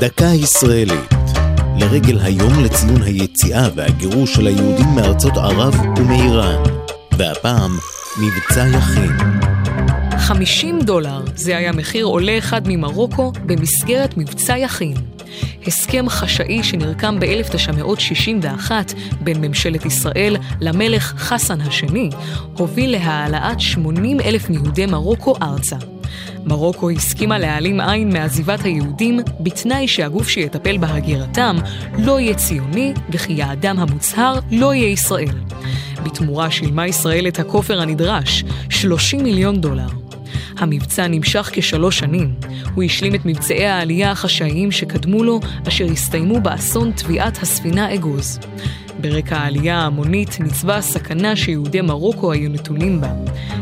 דקה ישראלית, לרגל היום לציון היציאה והגירוש של היהודים מארצות ערב ומאיראן, והפעם מבצע יכין. 50 דולר, זה היה מחיר עולה אחד ממרוקו במסגרת מבצע יכין. הסכם חשאי שנרקם ב-1961 בין ממשלת ישראל למלך חסן השני, הוביל להעלאת 80 אלף מיהודי מרוקו ארצה. מרוקו הסכימה להעלים עין מעזיבת היהודים בתנאי שהגוף שיטפל בהגירתם לא יהיה ציוני וכי יעדם המוצהר לא יהיה ישראל. בתמורה שילמה ישראל את הכופר הנדרש, 30 מיליון דולר. המבצע נמשך כשלוש שנים. הוא השלים את מבצעי העלייה החשאיים שקדמו לו, אשר הסתיימו באסון טביעת הספינה אגוז. ברקע העלייה ההמונית ניצבה הסכנה שיהודי מרוקו היו נתונים בה.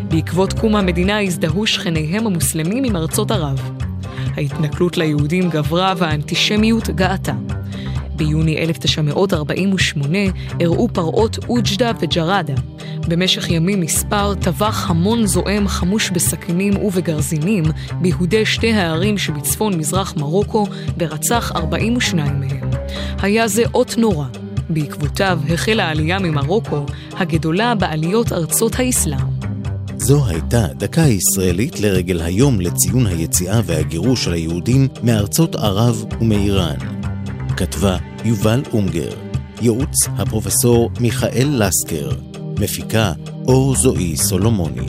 בעקבות קום המדינה הזדהו שכניהם המוסלמים עם ארצות ערב. ההתנכלות ליהודים גברה והאנטישמיות גאתה. ביוני 1948 אירעו פרעות אוג'דה וג'ראדה. במשך ימים מספר טבח המון זועם חמוש בסכינים ובגרזינים ביהודי שתי הערים שבצפון מזרח מרוקו ורצח 42 מהם. היה זה אות נורא. בעקבותיו החלה העלייה ממרוקו, הגדולה בעליות ארצות האסלאם. זו הייתה דקה ישראלית לרגל היום לציון היציאה והגירוש של היהודים מארצות ערב ומאיראן. כתבה יובל אונגר, ייעוץ הפרופסור מיכאל לסקר, מפיקה אור זועי סולומוני.